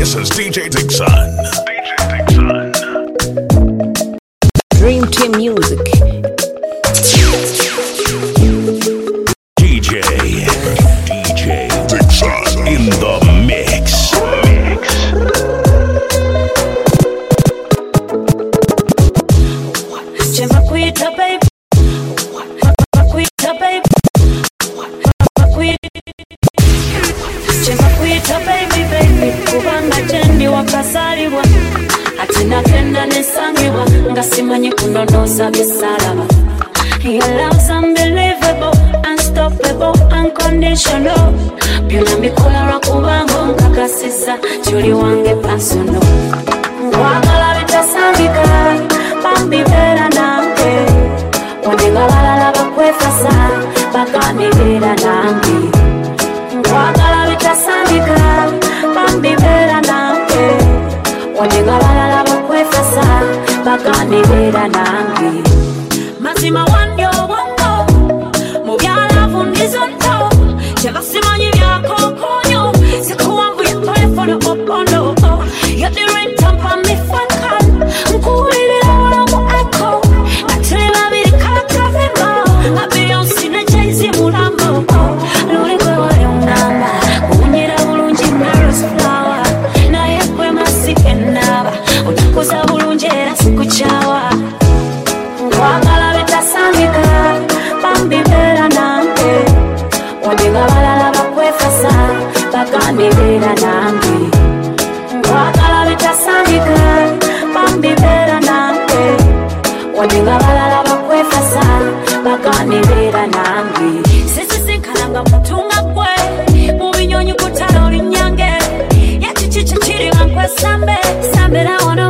This is DJ Dixon. DJ Dixon. Dream Team Music. Samba, Samba, I wanna.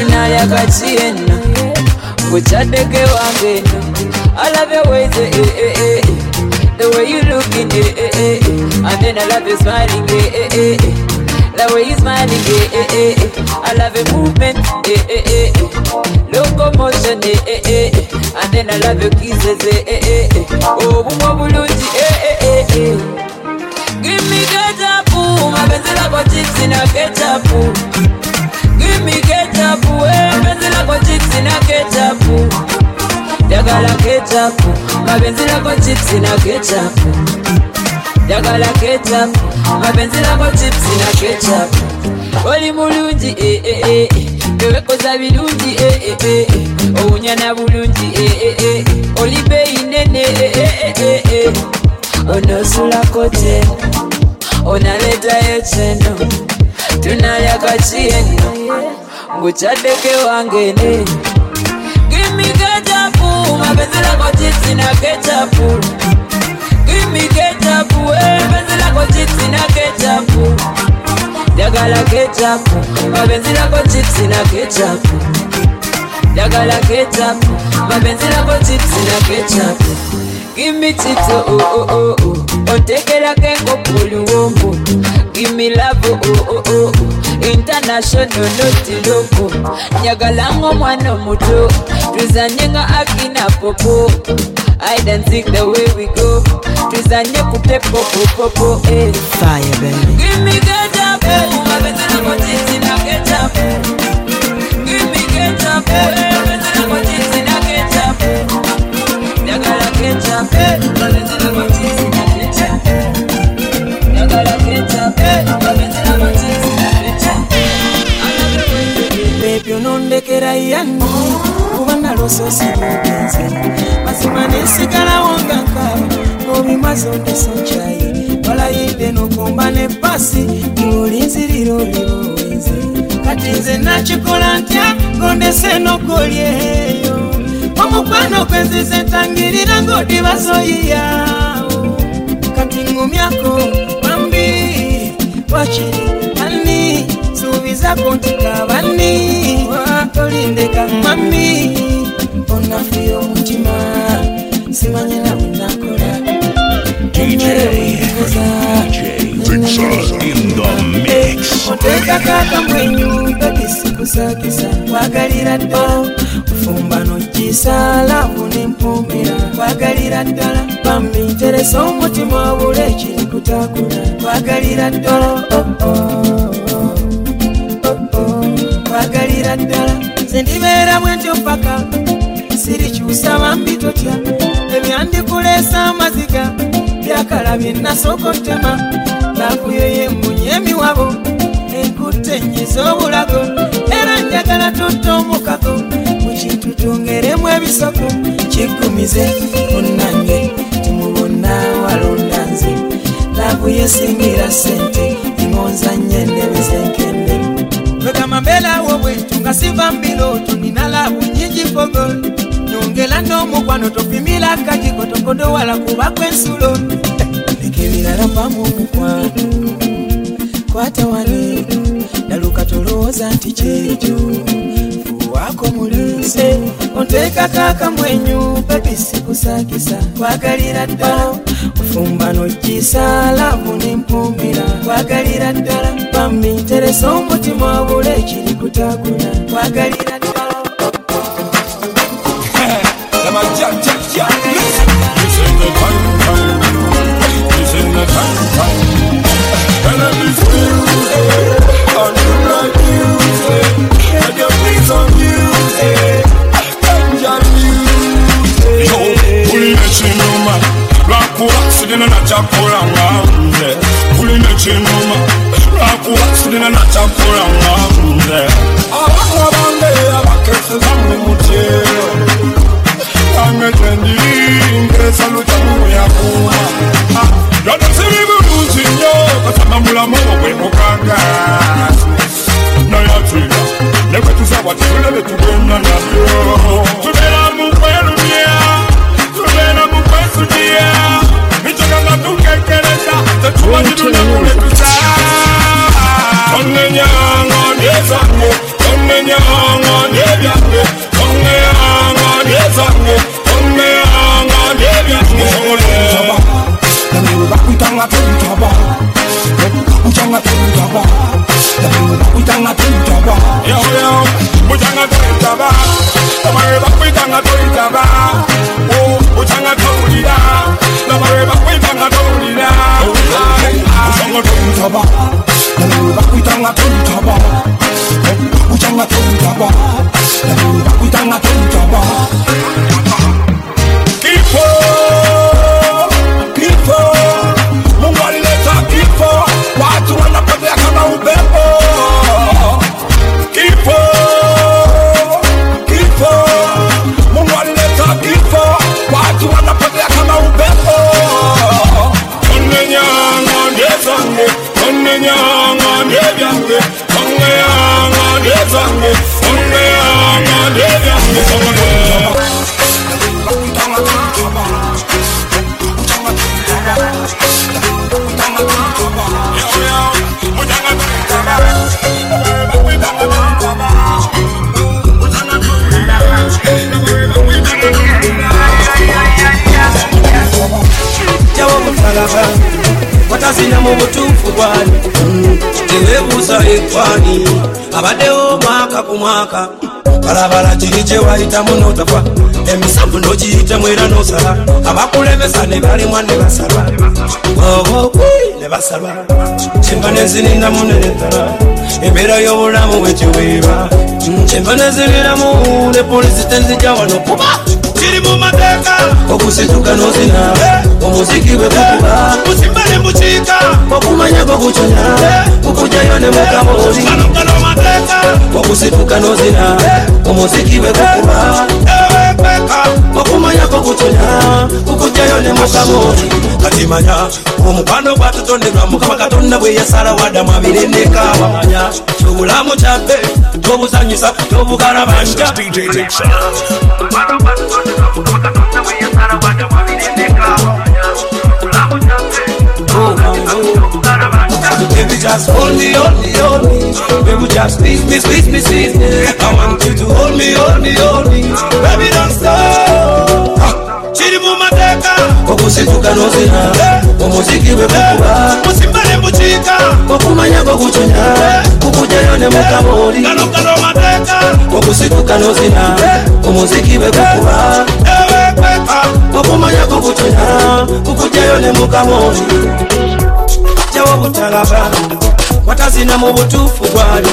sinayakati eno wekyadeke wange eno alabe waize the way you looking and then i love you smiling the way you smiling i love your movement locomotion and then i love your kisses obumwe obulungi give me ketchup ketapu mabenzerako chipsi na ketchup. give me ketchup eh. Penzi lako chips na ketchup. Dagala ketchup Mapenzi lako chips na ketchup. Dagala ketchup Mapenzi lako chips na ketchup. Oli mulungi eh eh eh, eh. Ewekoza bilungi eh eh eh, eh. Ounyana bulungi eh eh eh. Oli bei nene eh eh eh eh, eh. Onosulako te Onaleta echeno tunayakati eno ngucaddeko ewangene gimi ketapu mapenzi lako chizi na ketapu gimi ketapu mapenzi lako chizi na ketapu dagala ketapu mapenzi lako chizi na ketapu dagala ketapu mapenzi lako chizi na ketapu gimi chizo oh, oh, oh, oh. otekelako enkopuluwombo Give me love, oh oh oh oh. International not local. Njagala ng'omwana omuto. Tuzanye nga akina popo. Hide and seek the way we go. Tuzanye kute popo popo eh. Fire, baby. Give me ketchup, oh, mapenzi lako chips na ketchup. Give me ketchup, eh, mapenzi lako chips na ketchup. Njagala ketchup, eh, mapenzi lako chips na Onondekera yanni kuba nalososi bugenze mazima nesigalawo nga nkaba obimaze ondeso nkyayi walayidde nokumba ne pasi ng'olinzirira olibowenze kati nze nakikola ntya ng'ondese nokolyeyo omukwano gwenzize ntangirira ng'odibazoyiyawo kati ngumyako bambi wakiri ani subizako ntika bani tolindeka mami onafuya omutima simanyira bwenakola DJ, DJ Dixon in the mix. otekako akamwenyu kakisikusakisa kwagalira ddala ofumba nogisa laavu nempumira kwagalira ddala bambi teresa omutima wabula ekiri kutakula kwagalira ddala oh, oh, oh, oh, kwagalira ddala. Nze ndibeera bwentyo paka sirikyusa bambi totya. Ebyandikuleesa amaziga byakala byenasooka otema laavuyo yemunye emiwabo enkutte nyiza obulago era njagala tutta omukago mu kintu twongeremu ebisoko. Kigumize munnange timubonna walonda nze. Laavu yesingira sente nyingi fogo nyongera n'omukwano topimira akajiko tokodowala kubako ensulo leka ebirala mpamu omukwano kwata wali daluka tolowooza nti kyekyo fuwako mulise onteekako akamwenyu pepisikusakisa kwagalira ddala ofumba nogisa laavu nempumira kwagalira ddala bambi teresa omutima wabula ekiri kutakula kwagalira ddala kulina ekinuma lwakuba sirina nakyakola nga nze kulina ekinuma lwakuba sirina nakyakola nga nze abana bange abakeseza mu mutyero angetendi ngesalutamuyakuuma yono siri bulungi nnyo kasama mulamu obwe mukagasi nayatwira nekwetusaba tulebe tugenda nabyo tubeera mu kwerumya tubeera mu kwesugira mikyoganga tukekereza tetubagirunakuletusa tonnenyanga nezange tonnenyanga nebyange tonnenyanga nezange tonnenyanga 우당아 던져봐 우장아 던져봐 우당아 던져봐 요요 우장아 던져봐 너를 우장아 던져봐 오 우장아 던지라 너를 우장아 던져봐 vaita munhu udzafa emisambu ndochiita mwera nosara. Havakulemesa nevarimwa nevasalwa gogokwi nevasalwa chemba nezininda munenetara. Embera y'obulamu bwekiweeba chemba nezibiramu ne polisitenzi gyawanokuba kiri mu mateeka okusituka nozina. Omuziki bwe gukuba kusimba ne mukiika okumanya gwe guconya kukujayo ne mukaboli okusituka n'ozina. Omuziki bwe gukuba okumanya goguconya kukujjayo ne mukamoli kati omukwano gwatutondebwa mukama katonda bwe yasala abirendeka kyobulamu kyabbe tobuzanyisa tobugalabanja just squeeze me, squeeze me, squeeze me. I want you to hold me, hold me, hold me. Baby, don't stop. Chiri mu mateka okusituka n'ozina omuziki bwe gukuba musimba ne mukiika okumanya goguconya kukujjayo ne mukamoli galogalo mateeka okusituka n'ozina omuziki bwe gukuba okumanya goguconya kukujjayo ne mukamoli jawo butalaba watazina mu butuufu gwali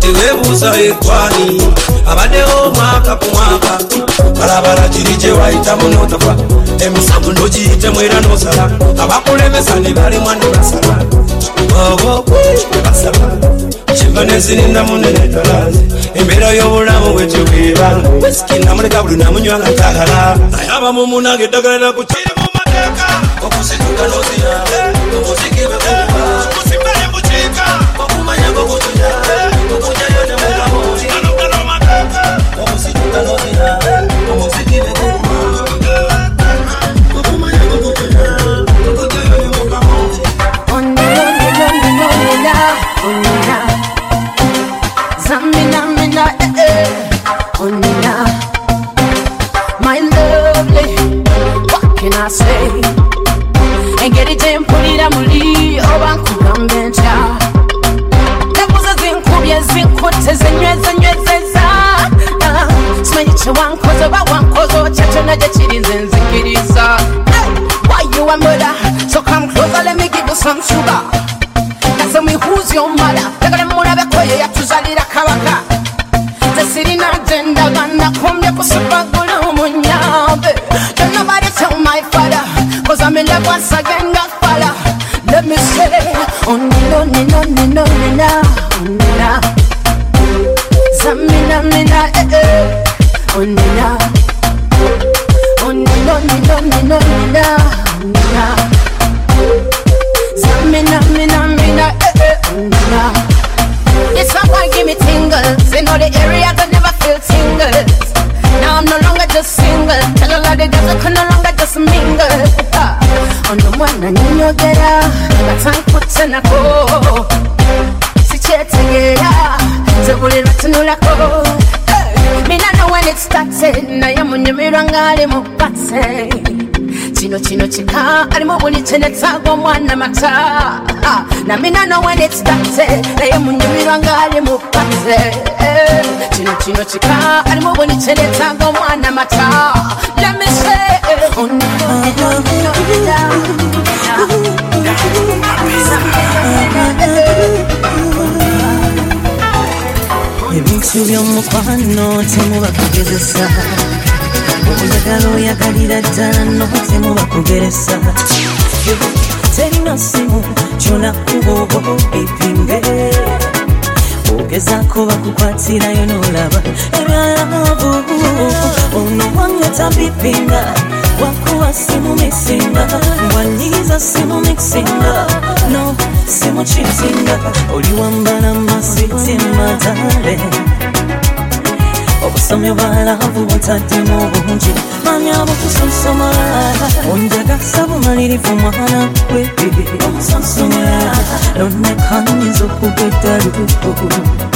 teweebuuza ekwani abaddewo mwaka ku mwaka. Balabala kiri kye wayitamu n'otafa emisanvu n'ogiyitemu era n'osala abakulemesa ne balimwa ne basala obo basala kiva nezinindamu nenetalazi embeera y'obulamu bwetyobeera wisiki namuleka buli namunywa nga tagala naye abamu munange eddagala lyaku kiri mu mateeka okusituka n'ozina omuziki 我不 go. Wankoze otya kyonna gye kiri nze nzikiriza why you a murder? So come closer let me give you some sugar. Me who's your mother? Tegale mulabeko ye yatuzalira kabaka sirina agenda ganda kumbye kusipagula kika alimu buli kyenetaaga omwana mata na mina know when it started naye munyumirwa ngaali mu pase Eh, kino kino kika alimu buli kyenetaaga omwana mata Let me say, eh, oh, no, no, no, no, no, no. ebintu by'omukwano temuba oyagala oyagalira ddala no temuba kugeresa terina simu kyonakuba epimbe ogezaako bakukwatirayo n'olaba ebyalavu ono wange tabipinga wakuwa simu misinga wanyiza simu misinga no simu kisinga. Oli wambala 섬여봐라 부탁해 뭐지 만나보고 섬섬아 혼자가 사부만 일이 포마하나 왜 섬섬아 넌내 관에서 보겠다고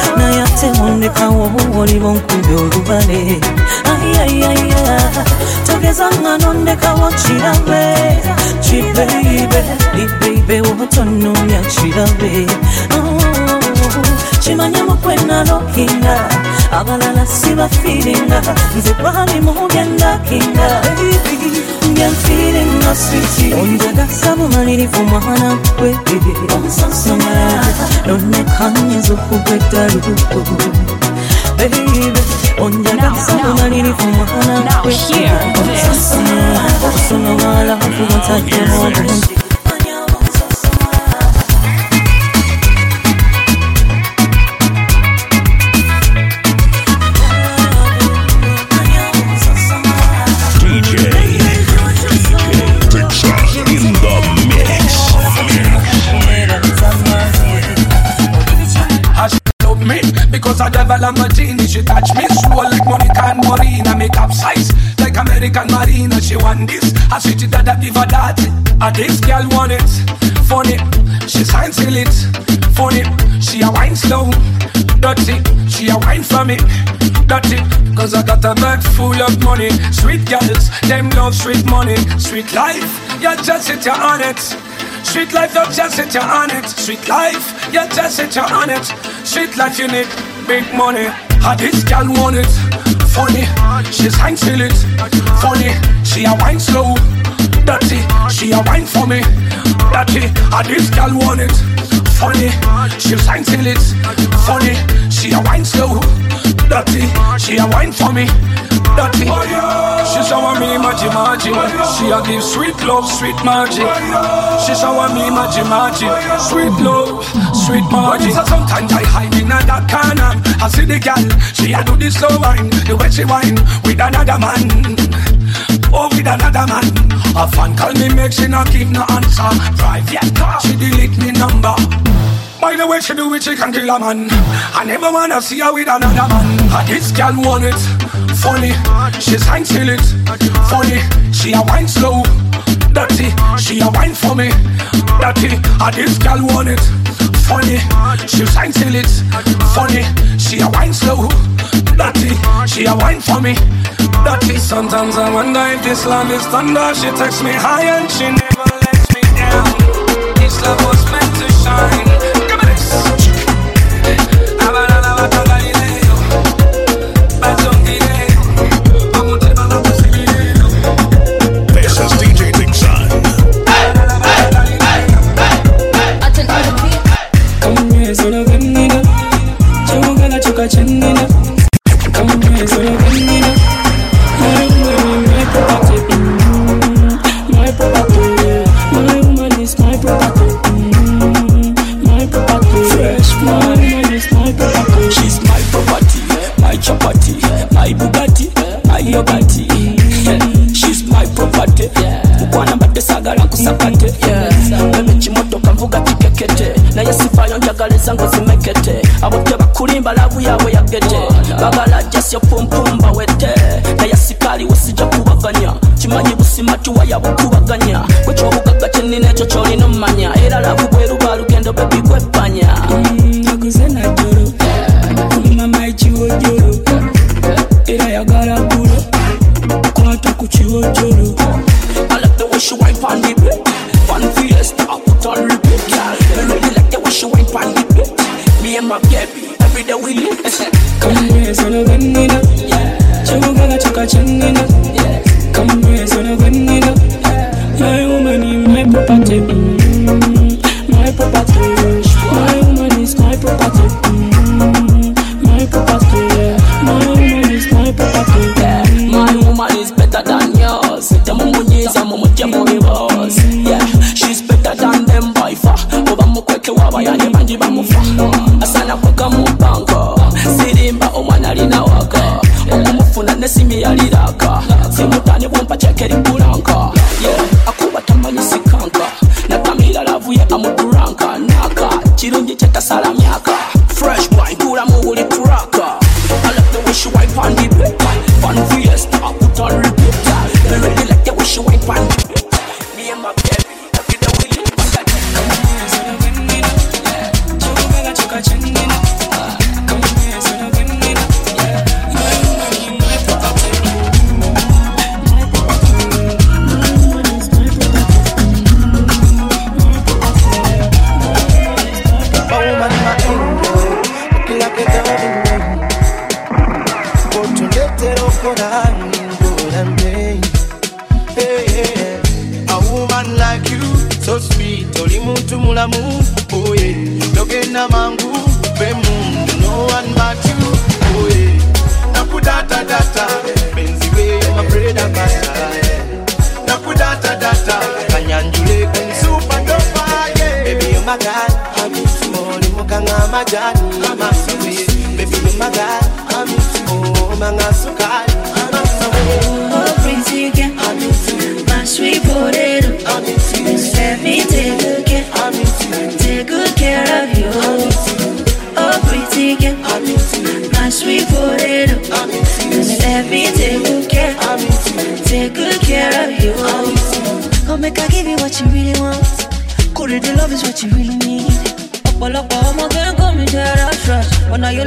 naye ate wondekawo oliba onkubye olubale. Ayayaya togeza nga nondekawo kirabe kibeibe ibeibe wotonomya kirabe kimanye mukwenalokinga abalala sibafiringa nze gwalimu byendakinga onjagasa bumalirivu mwana gwe nonekanyiza okugweddalu onjagasa bumalirivu mwana gwe alafu bataddemu devil a martini. She touch me slow like Monica and Marina. Make up size like American Marina. She want this. I sweet it that I give her that. And this girl want it. Funny, she sign till it. Funny, she a wine slow. Dirty, she a wine for me. Dirty, cause I got a bag full of money. Sweet girls, them love sweet money. Sweet life, you just sit you on it. Sweet life, you just sit you on it. Sweet life, you just sit you on it. Sweet life, you need big money. How this girl want it? Funny, she's hang till it. Funny, she a wine slow. Dirty, she a wine for me. Dirty, how this girl want it? Funny, she's hang till it. Funny, she a wine slow. Dirty, she a wine for me. Dirty, she shower me magic magic. She a give sweet love, sweet magic. She shower me magic magic. Sweet love, sweet magic. So sometimes I hide in that corner. I see the girl, she a do this slow wine. The way she wine with another man. Oh, with another man. A fan call me, make she not give no answer. Private car, she delete me number. By the way she do it, she can kill a man. I never wanna see her with another man. And this girl want it. Funny, she's hang till it. Funny, she a wine slow. Dirty, she a wine for me. Dirty, and this girl want it. Funny, she's hang till it. Funny, she a wine slow. Dirty, she a wine for me. Dirty, sometimes I wonder if this love is thunder. She takes me high and she never lets me down. This love was meant to shine. toka chengine kama mwezo wengine Chapati, my Bugatti, my Yogati. Yeah. She's my property. Yeah. Ukwana bate saga la kusapate. Yeah. Meme chimoto kamvuga kikekete. Na yasifayo njagale zangu kulimba lavu yaabwe yagete bagala jasi yapumpumba wete. Naye sikaali wesijja kubaganya kimanyi busima kiwaya bukubaganya kwekyobugagga kyenina ekyo kyolina omumanya era lavu bweru balugendo bebigwebbanya nakuze najoro kumama ekiwojoro era yagala gulo kwata ku kiwojoro baby, every day we live. kamwesono gwenina kyobugala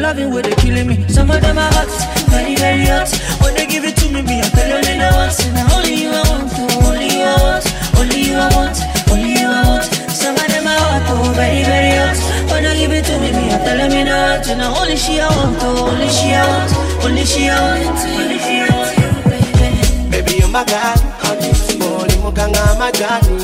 loving wey dey killing me. Some of them are hot very very hot. When they give it to me me I tell me no want na only you I want oh, only you I want only you I want only you I want. Some of them are hot oh very very hot. When they give it to me me I tell me no want na only she I want oh only she I want only she I want only she I want. Baby, you're my guy. I'm into Oli mukanga majani.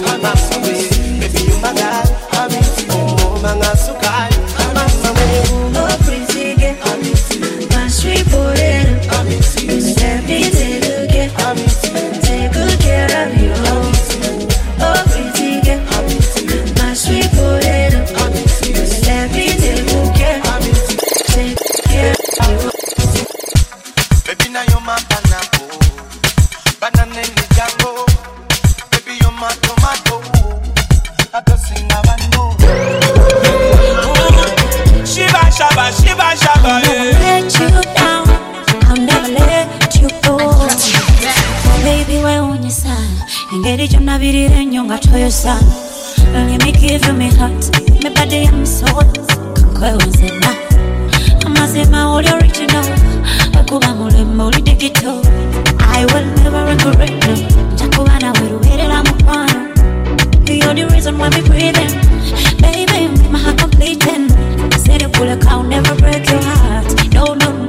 Me body and soul kakwewezena amazima oli original akuba mulema oli digital I I will never regret no njakuba nawe lubeerera mukwano the reason why me breathing Baby, my heart completing. Said it will I'll never break your heart. No, no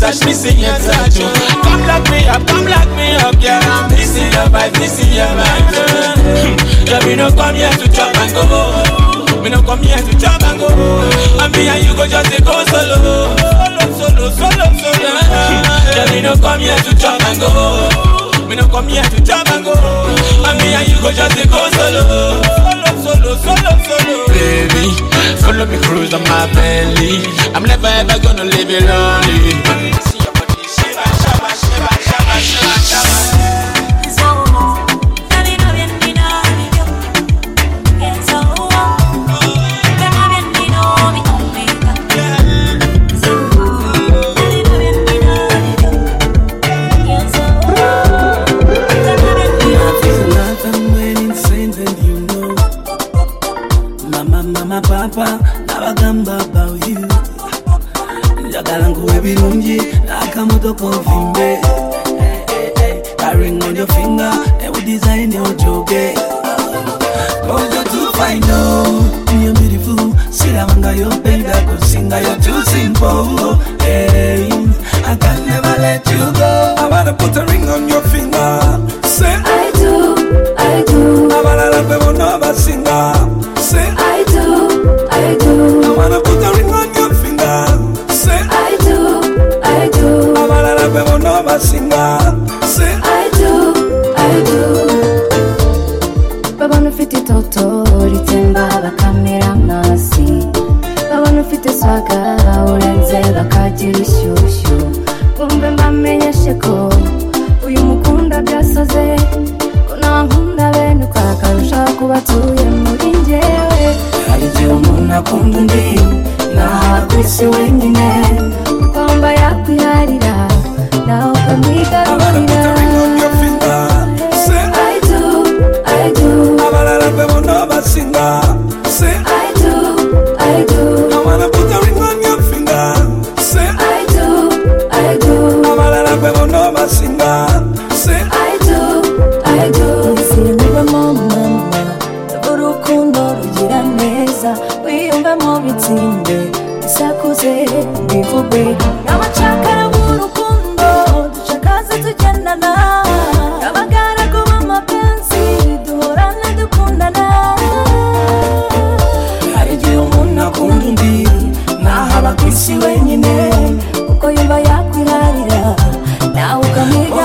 touch, missing your touch. oh. Come lock me up, come lock me up, girl. I'm missing your vibe, missing your vibe. Yeah, we don't come here to chop and go. We don't come here to chop and go. And me and you go just go solo. Solo, solo, solo, solo. Yeah, we don't come here to chop and go. We don't come here to chop and go. And me and you go just go. Solo, solo, solo, solo. Baby, follow me cruise on my belly. I'm never ever gonna leave you lonely. conmigo.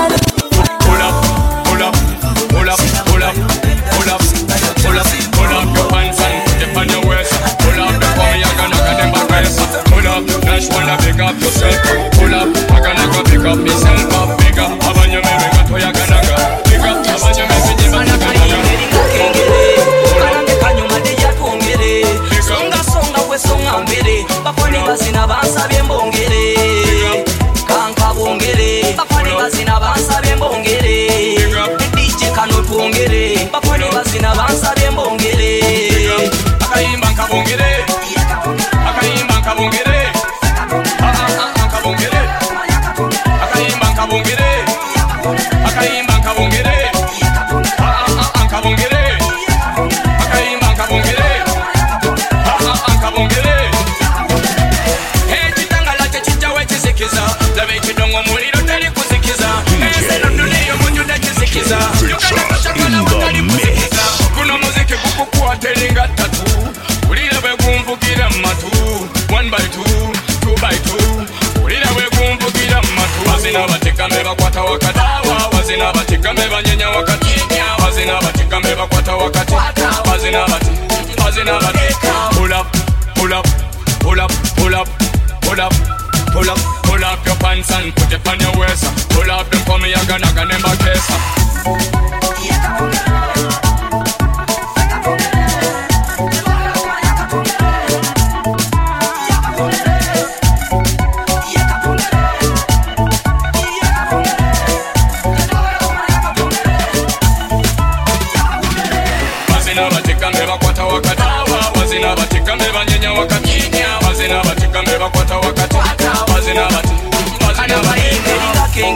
vakwata wakati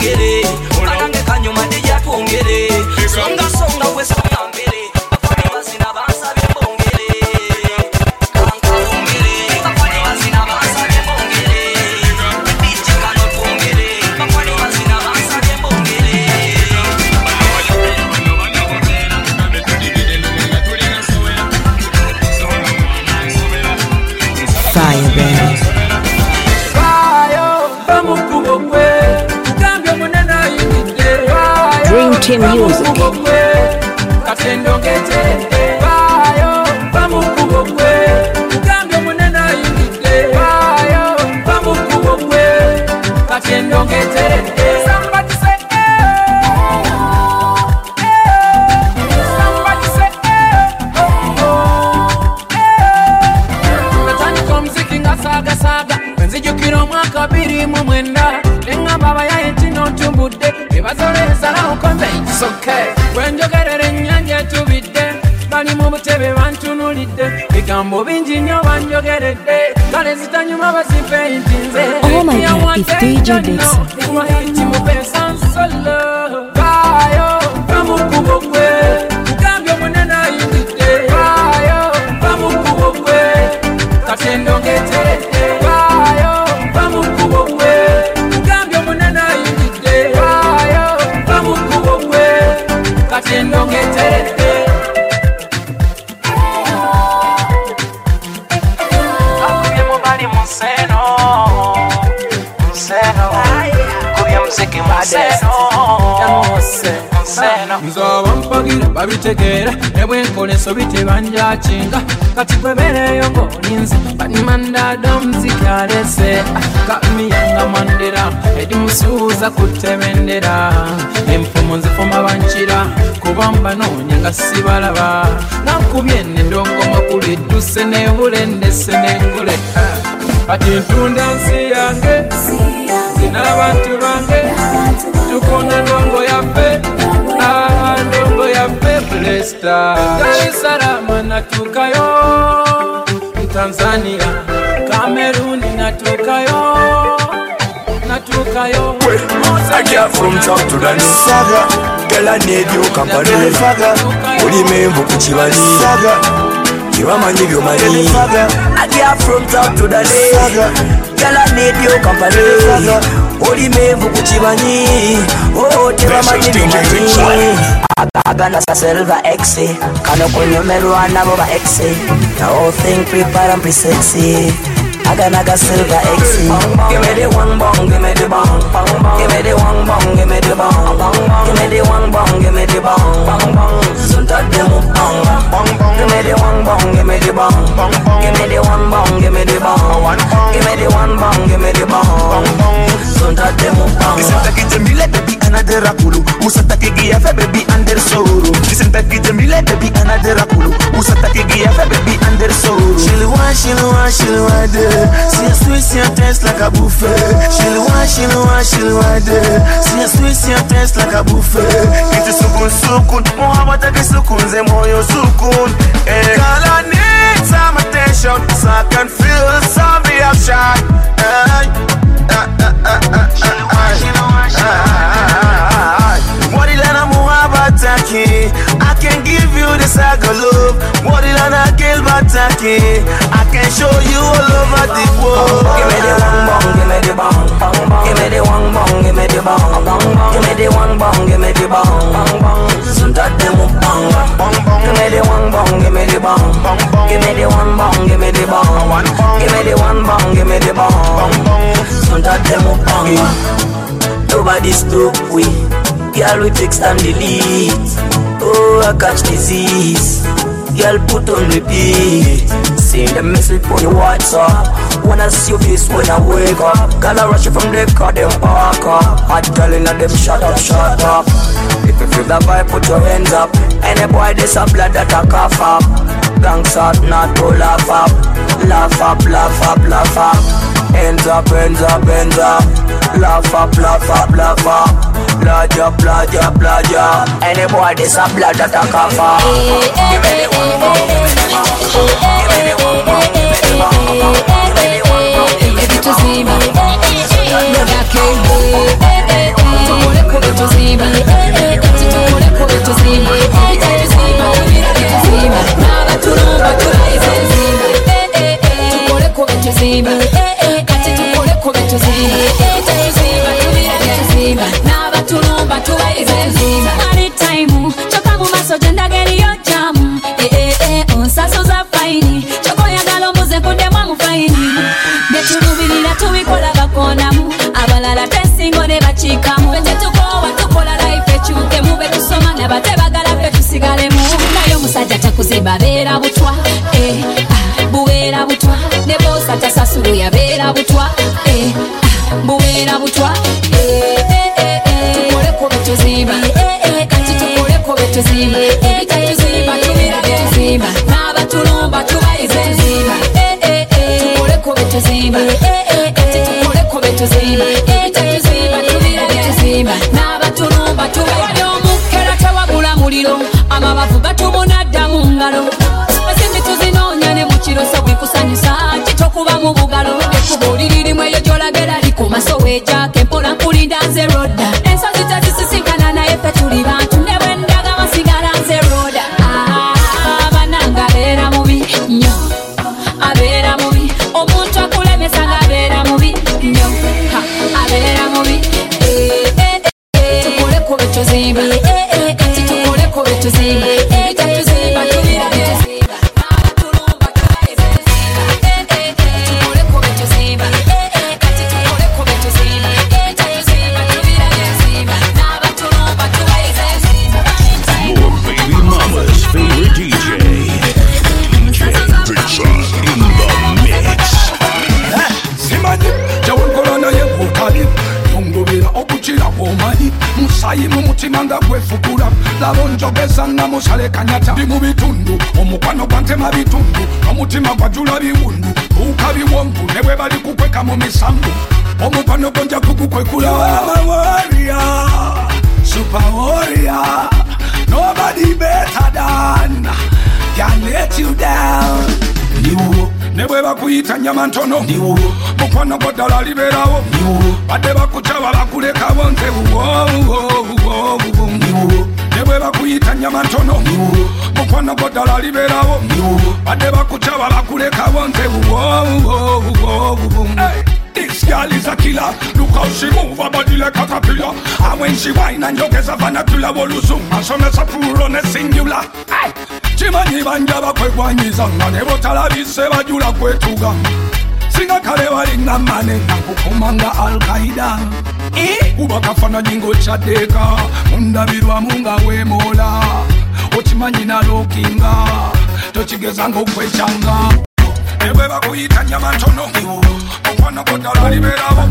get it. Oh bingi nnyo banjogeredde. Kale zitanyuma babitegeera nebwenkoleso bitebanjakinga kati gwebeereyo ng'olinze banimandada omuziki alese kamiyanga mandera edimusuuza ku ttebendera enfumu nzifuma bankira kuba mbanoonya nga sibalaba. Nakubye nedongoma kuli edduse nebulendese nenkole kati ntunda nsi yange zina abantu bange. Tukona ndongo yaffe. Yaffe blesta dalisalama natukayo tanzania. Kameruni natukayo natukayo. I get from top to the saga. Girl I need you company Saga Ulimemvu kuchibani Saga. Kiwamanyi byomani Saga I get from top to the saga Girl I need you company. Saga Ulimemvu kuchibanyi Oh tebamanyi byomani agana sa silver X kano kunyomerwa nabo ba X the whole thing prepare and be sexy agana ga silver X give me the one bong give me the bong give me the one bong give me the bong give me the one bong give me the bong sunta demo bong give me the one bong give me the bong give me the one bong give me the bong give me the one bong give me the bong sunta demo bong Nisitaki jembile baby another akulu Usataki giafe baby under soro Nisitaki jembile baby another akulu Usataki giafe baby under She'll want, she'll want, she'll want See a sweet, see a taste like a buffet She'll want, she'll want, she'll want See a sweet, see a taste like a buffet Kitu sukun sukun Muhammad taki sukun ze moyo sukun. Eh. Girl I need some attention So I can feel some reaction. Eh. Ah, ah, ah, ah, ah, ah. Morilana Muhabataki I can give you the saga love Morilana Kilbataki I can show you all over the world Give me the one bong, give me the bong. Give me the one bong, give me the bong. Give me the one bong, give me the bong. Sunta demo bong. Give me the one bong, give me the bong. Give me the one bong, give me the bong. Give me the one bong, give me the bong. Sunta demo bong. Nobody's too weak. Girl, we fix and delete. Oh, I catch disease. Girl, put on repeat. Send the message on your WhatsApp. Wanna see your face when I wake up. Girl, I rush you from the car, them park up. Hot girl in them shut up, shut up. If you feel the vibe, put your hands up. Any boy, this a blood that a cough up. Gangs out, not to laugh up. Laugh up, laugh up, laugh up. Hands up, hands up, hands up. Laugh up, laugh up, laugh up. Up, blood up. Any boy, this a blood that a cough up. Give me the one more, give me the one more. Give me the one more, give me the one more. Give me the one more, give me matuwa ezenziza ali taimu kyokka mu maaso gyendaga eriyo jamu eee eh, eh, eh, onsasoza fayini kyokka oyagala omuze nkuddemu amufayini byetumubirira tubikola bakoonamu abalala tesingo ne bakiikamu. Tetukoowa tukola life ekyukemu. Betusoma nabatebagala ffe tusigalemu. Naye omusajja takuziba beera butwa. Ah, bubeera butwa. Ne boosa tasasulu yabeera butwa. Ah, bubeera butwa. tuzimba ebitatuziba tubirabe tuzimba n'abatulumba tubayize tuzimba eh, eh, eh, tukoleko betuzimba kati tukoleko betuzimba ebitatuziba tubirabe tuzimba n'abatulumba tubayize. Omukera tawabula muliro amabavu gatumunadda mu ngalo. Ezimbi tuzinoonya ne mu kiro so bikusanyusa kitokuba mu bugalo. Ekubuuliririmu eyo gy'olagera likumaso weejaka empola nkulinda nze rodda. Ntono mukwano gwo ddala liberawo niwo badde bakucaba bakulekawo nze niwo ne bwe bakuyita nyama ntono niwo mukwano gwo ddala liberawo niwo badde bakucaba bakulekawo Hey. This girl is a killer. Look how she move her body like a caterpillar. And when she whine and jogeza vanakula voluzuma. So me sapuro ne singular. Hey. Chimanyi banja bakwegwanyiza nga ne botalabise bajula kwetuga. Singa kale balinga mane nakukuma nga Al-Qaeda. kuba kafananyi ng'okyaddeka mundabirwamu nga weemola okimanyi nalookinga tokigeza ng'okwekyanga ebwe bakuyita nyama ntono okwano goddala liberawo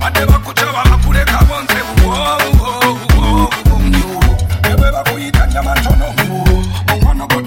badde bakucaba bakulekawo nze ebwe bakuyita nyama ntono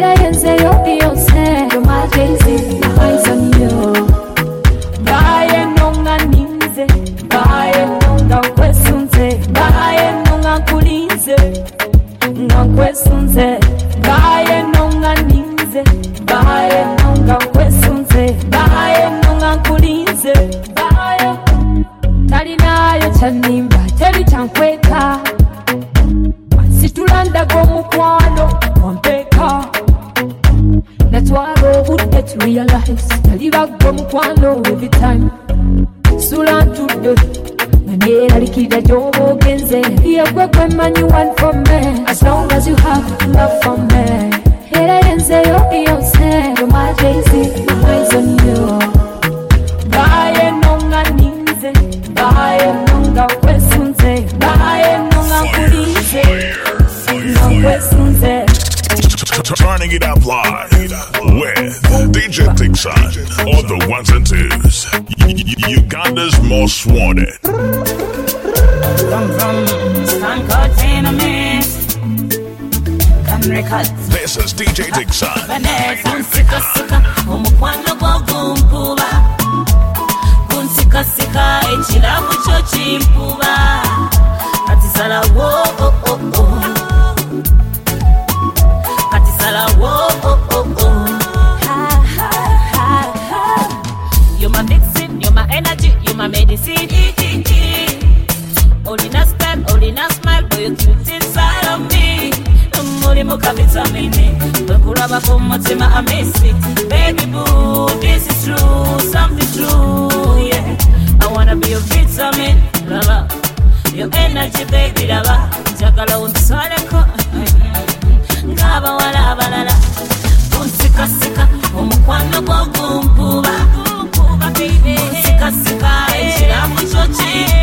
era yenzeyo beyonce you're my jay-z my eyes on you ngaye nonga ninze ngaye nonga nkwesunze ngaye nonga nkulinze nga nkwesunze ngaye nonga ninze ngaye nonga nkwesunze ngaye nonga nkulinze ngaye talinayo kyanimba teri kyankweka situlandaga omukwano wampeeka natwala obudde to realize I live a talibagga omukwano every time sula ntudde nga neeralikirira gy'oba ogenze yegwe gwe manyi one for me. As long as you have love for me. Era yenzeyo beyonce yoma jay-z my eyes on you ngaye nonga ninze ngaye nonga nkwesunze ngaye nonga nkulinze nga nkwesunze Turning it up live DJ Dixon the ones and twos. Uganda's most wanted. This is DJ Dixon. kunsikasika omukwano gwo gumpuba kunsikasika ekiramu kyo kimpuba kati salawo oh, oh, oh. Mulimu ka vitamini, wekulabako mutima I. Baby boo, this is true, something true, yeah. I wanna be your vitamin, lover. Your energy, baby, lover. Njagala unswaleko, ng'abawala abalala. Kunsikasika, omukwano gwo gumpuba. Kunsikasika, ekiramu kyo kimpuba.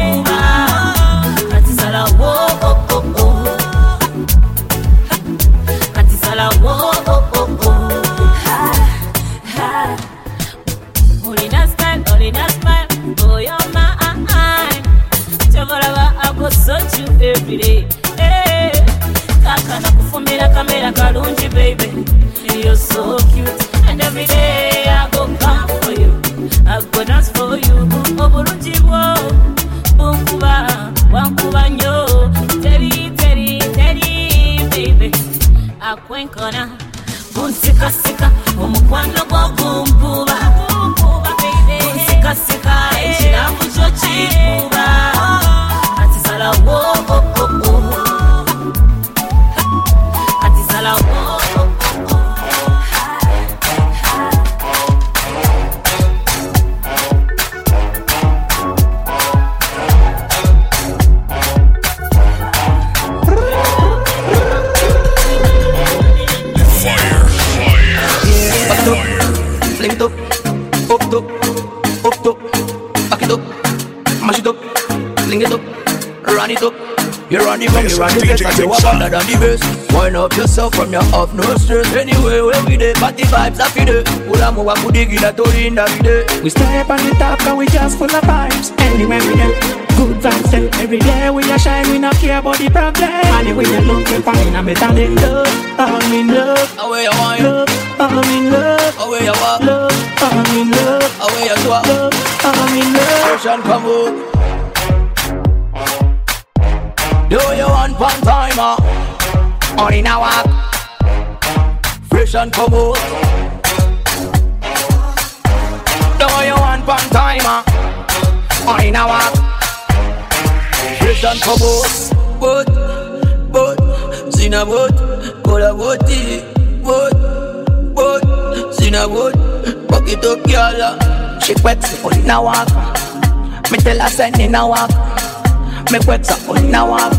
Ekiramu kyo kimpuba run it up. You run the bang, you run the bass, you are better than the bass. Wind up yourself from your off, no stress. Anyway, where we dey, party vibes are fide. Ula mo wa kudigi la tori inda vide. We step on the top and we just full of vibes. Anywhere we go, good vibes then. Every day we a shine, we not care about the problem. Anyway, you look for me, I'm better love. I'm in love. Away you want, love. I'm in love. away you want, love. I'm in love. away you swap. Love. I'm in love. Ocean come up. Do you want one timer? On in a ah. walk. Fresh and come out. Do you want one timer? On in a ah. walk. Fresh and come out. Boat, boat, zina boat, kola boati, boat, boat, zina boat, it up, girl. She wet, on in a ah. walk. Me tell her send in a walk. Me wet up on a walk.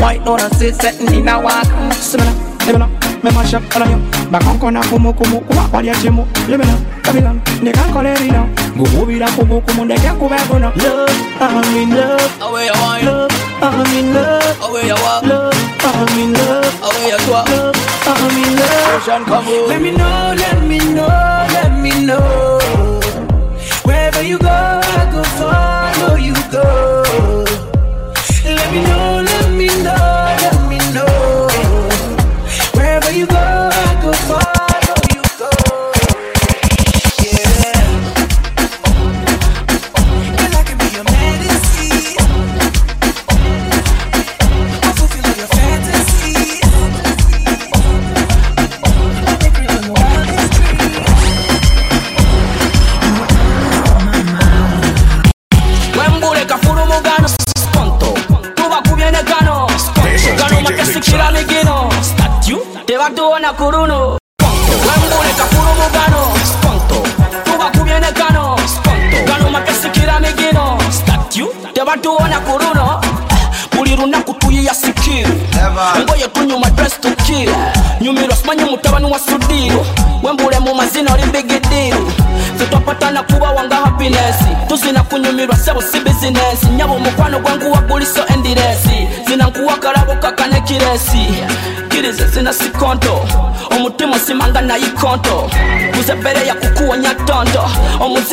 White no no say setting in a walk. Simena, lemena, me mash up all of you. Bakon kona kumu kumu kuwa kwa dia chimu. Lemena, Babylon, ne kan kole rina. Gugu bila kumu kumu ne kan kube gona. Love, I'm in love. Away you want, Love, I'm in love. away you walk, Love, I'm in love. away you swap. Love, I'm in love. Ocean come. Let me know, let me know, let me know.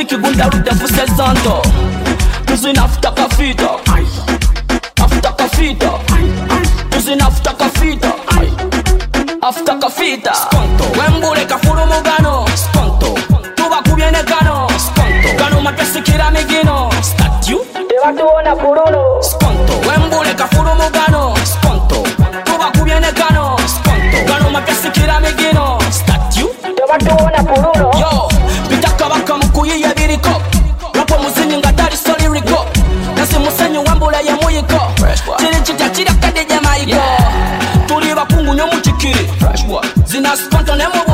Omuziki gundarudde mfuse zonto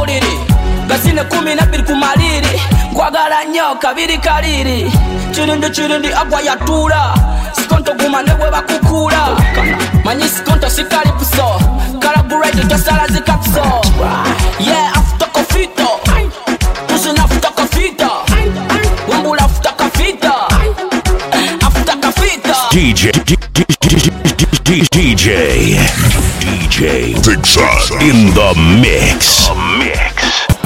mpuliri gasine kumi nabiri kumaliri kwagala nnyo kabiri kaliri kirindi kirindi agwa yatula sikonto guma ne bakukula. Manyi sikonto sikalipuso kalaguraite tosala zikapso ye yeah, afutokofito DJ, DJ, DJ, DJ, Son in the mix. mix.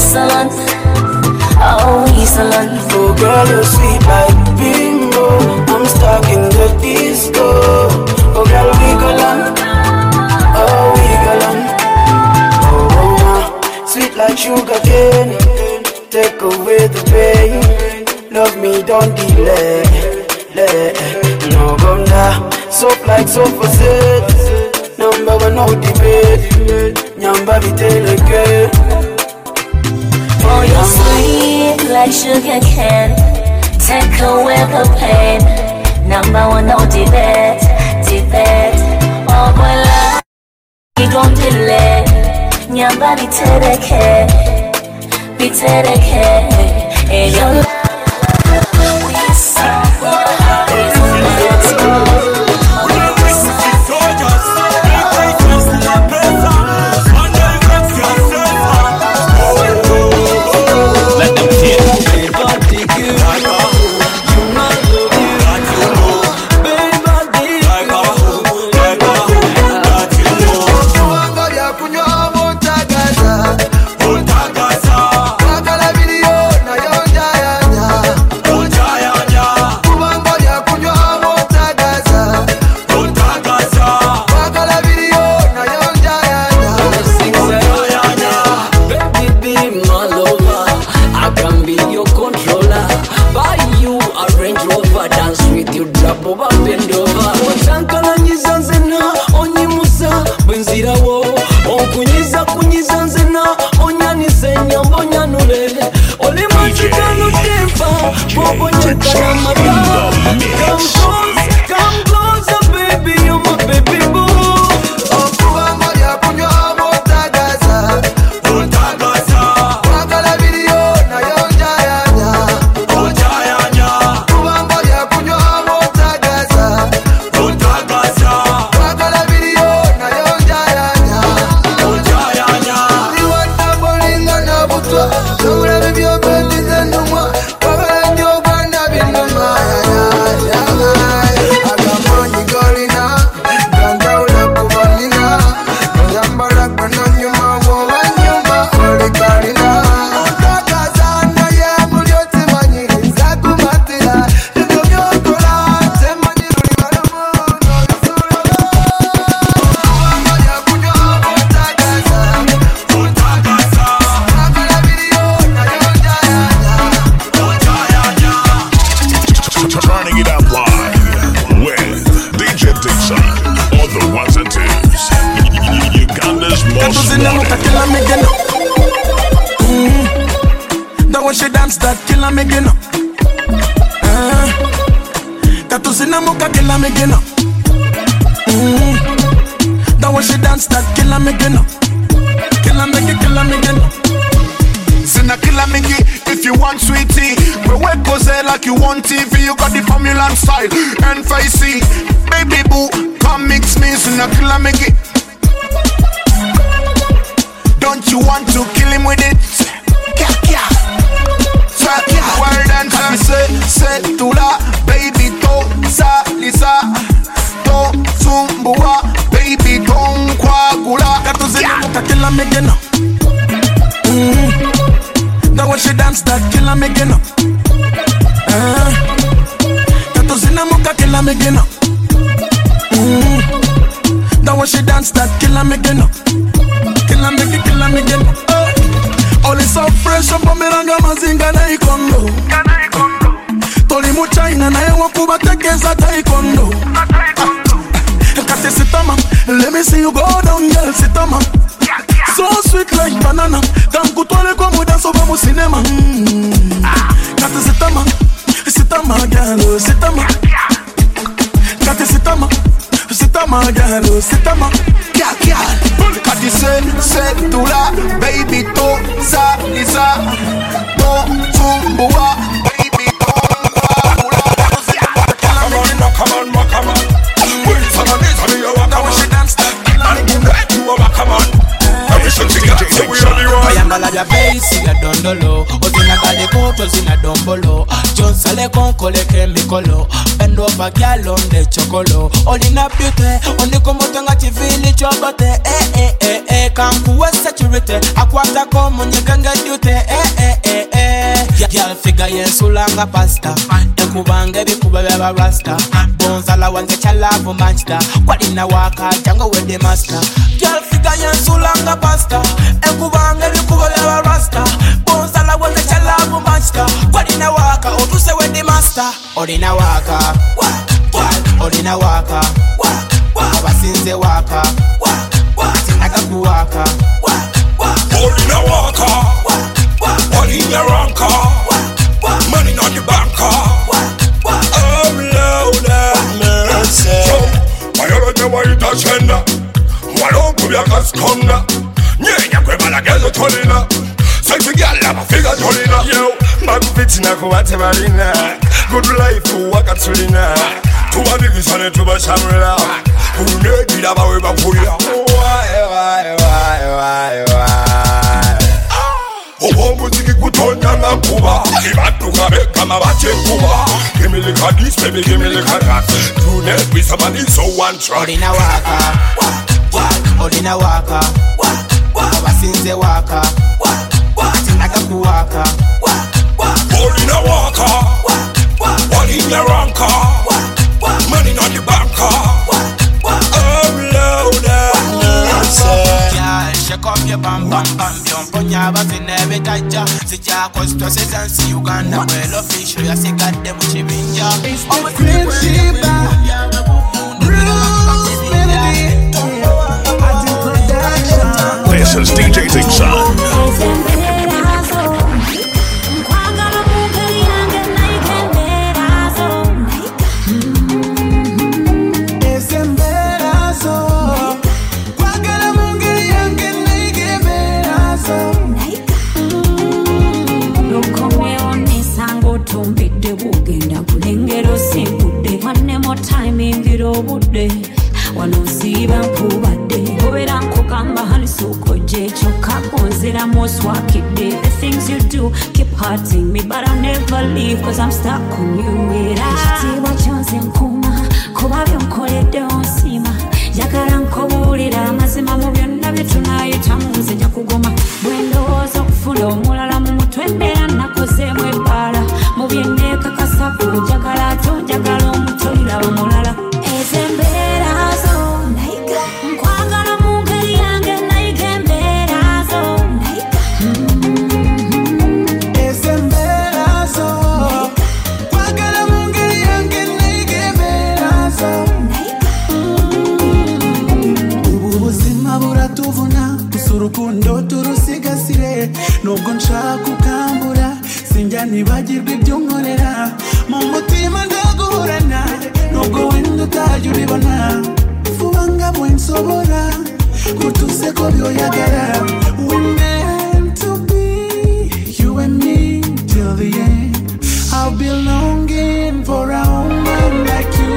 salon. Always salon. Oh girl, you're sweet like bingo. I'm stuck in the disco. Oh girl, we go on. Oh we go on. Oh mama, sweet like sugar cane. Take away the pain. Love me, don't delay. lay. No go now, soft like sofa set. Number one, no debate. Nyamba, we You sugar cane Take away the pain. Number one, no debate, debate. Oh boy, love, you gon' delay. Nyamba bitereke, bitereke In your life so kwa musinema. Mm. Kati sitama, girl, sitama. Kati sitama, sitama, girl, sitama. Kia, kia. Kati se, se, tula, baby, to, sa, lisa, to, tumbua, baby, are the one. oyambala bya beisi ya dondolo. Ozinagadde koto zina dombolo jonsaleko nkoleko emikolo endova gyalonde chokolo olina byute ondikomoto nga kiviili kyogote eh, eh, eh, eh, kankuwe security. Akwatako munyike ngejjute yalfiga yensulanga pasita ekubanga ebikuba byabarasta bonzala wange kyalaavu makita kwalina wakajja nga wedde masita yalfiga yensulanga pasita ekubanga ebikuba byabarasta bonzala wange kyalaavu makita kwalina waka otuse wedde masita olina waka olina waka abasinze waka sinagakuwaka olina waka olina ranka, money on the banka. Oh Lord have mercy. Mayoloje waita chenda, walongu byakasikonda, nyenya kwebalagezo tolina. Sexy girl amafiga tolina. Yo, bakufitina kubate balina, good life wakatulina. Tubabigisane tubashamula, kunedira bawe bakulira. Why, why, why, why, why? Obomuziki kutonya ngakuba ibadduka begama bakyekuba gimilikadis baby gimilikadis tunebisa somebody so one track olina waka. Olina waka. Abasinze waka. Sinagakuwaka olina waka. Olina ranka. Money on the banka Bam bam bam byomponya abazina ebitajja sijako sitoseza nsi uganda bwelo fisho yasigadde mu kibinja This is DJ Think obudde. Wano nsiiba mpubadde obeera nkugamba hanisukojja ekyokka gonzeramu oswakidde the things you do keep hurting me but I'll never leave cause I'm stuck on you. Era ekitiibwa kyonze nkuuma kuba byonkoledde onsima njagala nkobuulira amazima mu byonna bye tunayitamu nze nja kugoma bwendowooza okufuna omulala mu mutwe mbeera nakozeemu ebbaala. Mu byenneekakasaku njagala ate onjagala nubwo nshaka ukambura sinjya ibyo unkorera mu mutima ndaguhorana nubwo wenda utajya vuba nga bwe nsobora utuze ko meant to be you and me till the end. I'll be longing for a woman like you.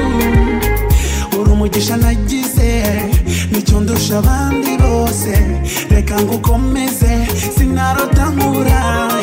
Nagize nicyo ndusha abandi bose. Reka ngukomeze Narotamura. Narotamura.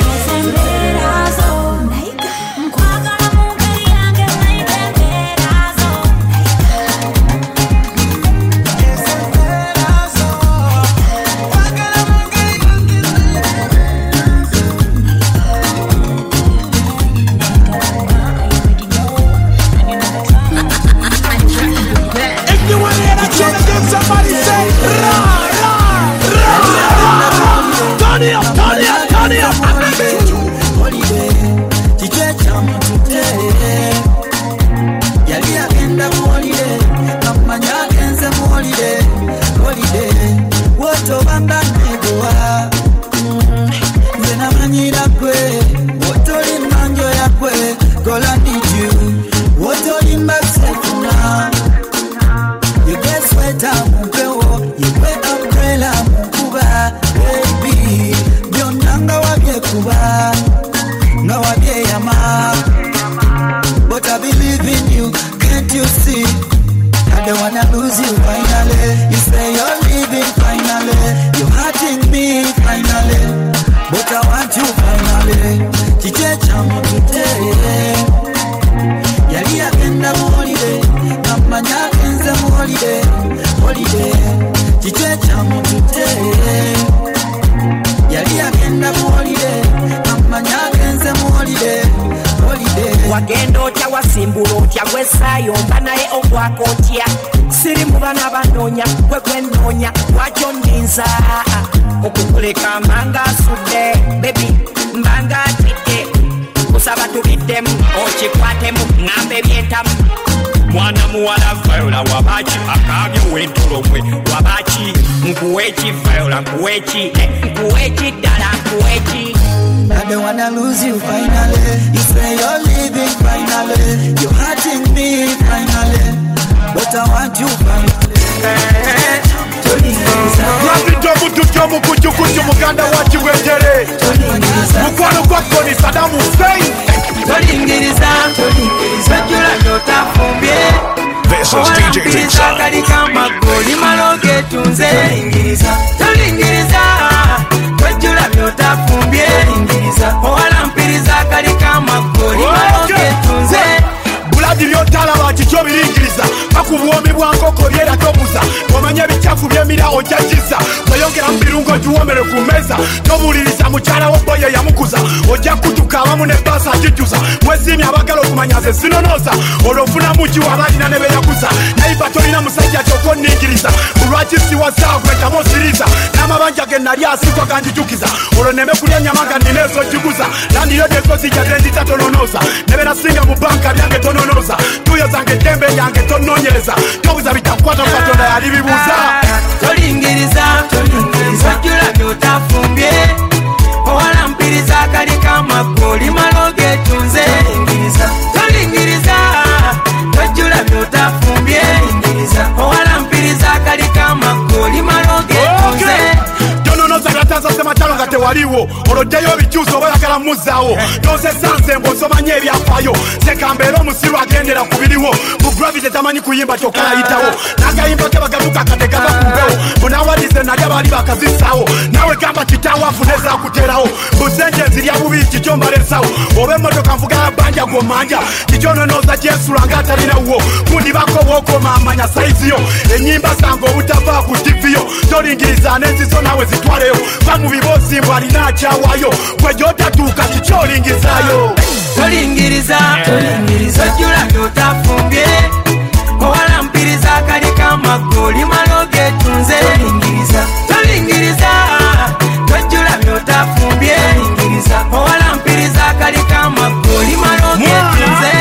Gwesayomba naye ogwako otya siri mu bana banoonya gwe gwenoonya lwakyo ndinza okukuleka mbanga asudde bebi mbanga atidde kusaba tubiddemu okikwatemu ŋŋamba ebyentamu mwana muwala vayola wabaki akabye wentolomwe wabaki nkuweki vayola nkuweki eh, nkuweki ddala nkuweki I don't wanna lose you finally. You say you're leaving finally. You're hurting me finally. But I want you lwazidde omukujukuju muganda wa kiwetere mukwano gwa koni sadamu husein tolingiriza tojjula totafumbye This is DJ owalampiriza akali kamagoli malo getunze tolingiriza byotafumbye owalampiriza akali kamagoli malo getunze buladi lyotalaba kikyo biringiriza. Baku bwomi bwa nkoko lyera tobuza omanya ebikyafu byemira ojagiza weyongera mu birungo giwomere ku meza tobuuliriza mukyala wo boye yamukuza ojja kutuka abamu ne baasa agijjuza. Mwesiimye abagala okumanya ze zinonoza olwofunamu kiwa abalina ne beyaguza nayiba tolina musajja kyokka onningiriza. Olwaki siwazaagwetamu osiriza n'amabanja ge nali asikwa ganjijukiza olwo neme kulya nyama nga nina ezogiguza landiyo dezo zijja zenzita tononoza neberasinga mu banka byange tononoza tuyo zange eddembe lyange tononyereza. Tobuza bitakukwata ku katonda yali bibuuza tolingiriza tojjula byotafumbye owalampiriza akali kamagoli malo getunze nga tewaliwo oloddeyo ebikyusa oba oyagala muzaawo. Tosesanze mbwosomanya ebyafaayo. Sekambeera omusiru agendera ku biriwo. Mu gravity tamanyi kuyimba kyokka yayitawo n'agayimba ke bagaluka kategava ku mpewo. Bunawadize nali abaali bakazisaawo. Nawe gamba kitaawo afunezakuterawo busenje nzirya bubi kikyo mbalesawo oba emmotoka nvuga banja gomanja kikyononoza gyensula nga atalinawo kundibako bwokoma amanya saiziyo enyimba zange obutava ku tiviyo tolingiriza n'enzizo nawe zitwaleyo. Va mu bibosimbwa simba linacyawayo gwe gyotatuuka kikyolingizayo tolingiriza ojjula gyotafumbye owala mpiriza akali kamaggo olimala ogetunze tolingiriza. Tojjula gyotafumbye owala mpiriza akali kamaggo olimala ogetunze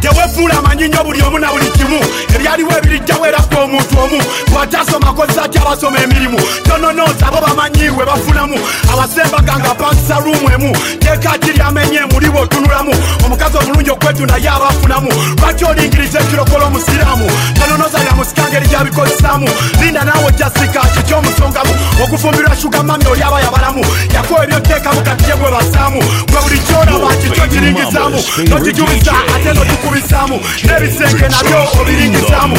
tewefuula amanyi nnyo buli omu na buli kimu. Ebyaliwo ebirijjawerako omuntu omu bwatasoma kozesa ki abasoma emirimu tononoza abo bamanyiwe bafunamu. Abasembaganga pankisa ruumu emu teeka kiryamenye muli bwotunulamu omukazi omulungi okwetunda ye abafunamu. Lwaki olingiriza ekirokola omusiraamu? Tononoza lya musikanga eri gyabikozesaamu linda naawe ojjasika kikyomusongamu okufumbirwa shuga mami oli aba yabalamu. Yakuwa ebyoteekamu kati ye bwe basaamu. Gwe buli kyolaba kikyo kiringizaamu nokijubisa ate notukubisaamu n'ebisenge nabyo obiringizaamu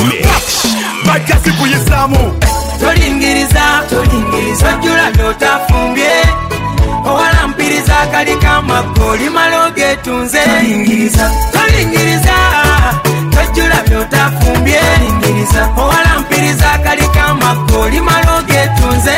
bajja si kuyisaamu tolingiriza tolingiriza ojjula n'otafumbye owalampiriza akali kamaggo olimala tolingiriza. Tolingiriza tojjula n'otafumbye lingiriza owalampiriza akali kamaggo olimala ogetunze